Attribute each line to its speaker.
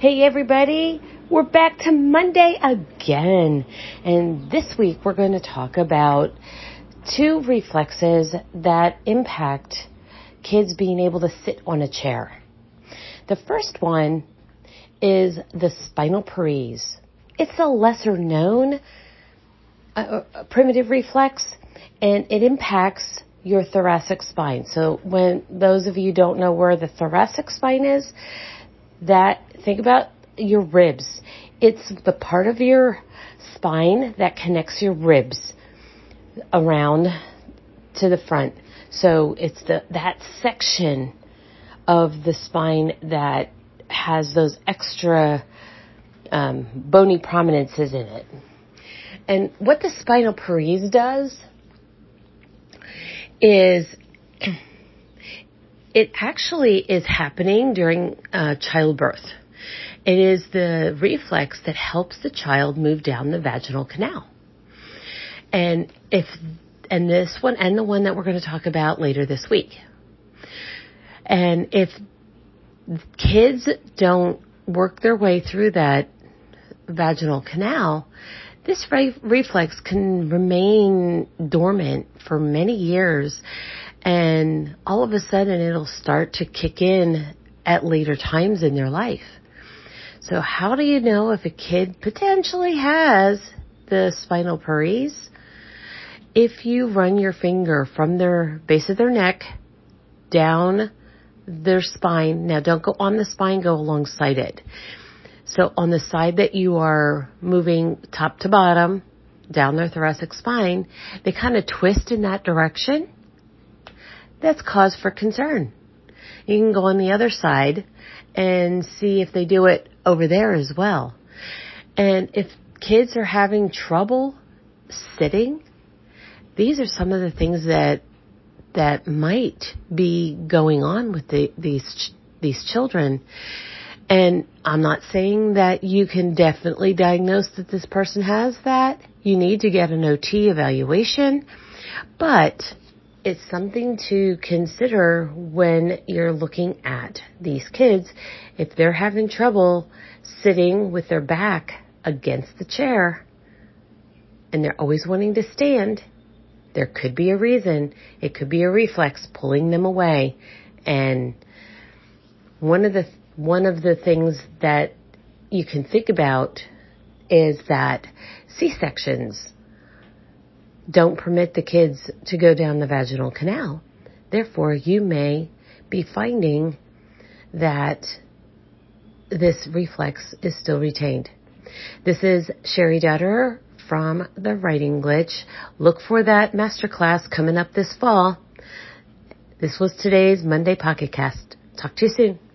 Speaker 1: Hey everybody, we're back to Monday again. And this week we're going to talk about two reflexes that impact kids being able to sit on a chair. The first one is the spinal Perez. It's a lesser known uh, uh primitive reflex and it impacts your thoracic spine. So when those of you don't know where the thoracic spine is, that think about your ribs. It's the part of your spine that connects your ribs around to the front. So it's the that section of the spine that has those extra um, bony prominences in it. And what the spinal Perez does is it actually is happening during uh, childbirth. It is the reflex that helps the child move down the vaginal canal. And if, and this one and the one that we're going to talk about later this week. And if kids don't work their way through that vaginal canal, this re- reflex can remain dormant for many years and all of a sudden it'll start to kick in at later times in their life. So how do you know if a kid potentially has the spinal Perez? If you run your finger from their base of their neck down their spine, now don't go on the spine, go alongside it. So on the side that you are moving top to bottom down their thoracic spine, they kind of twist in that direction. That's cause for concern. You can go on the other side and see if they do it over there as well. And if kids are having trouble sitting, these are some of the things that that might be going on with the, these these children. And I'm not saying that you can definitely diagnose that this person has that. You need to get an OT evaluation, but it's something to consider when you're looking at these kids. If they're having trouble sitting with their back against the chair and they're always wanting to stand, there could be a reason. It could be a reflex pulling them away. And one of the one of the things that you can think about is that C-sections don't permit the kids to go down the vaginal canal. Therefore, you may be finding that this reflex is still retained. This is Cheri Dotterer from the Writing Glitch. Look for that masterclass coming up this fall. This was today's Monday Pocket Cast. Talk to you soon.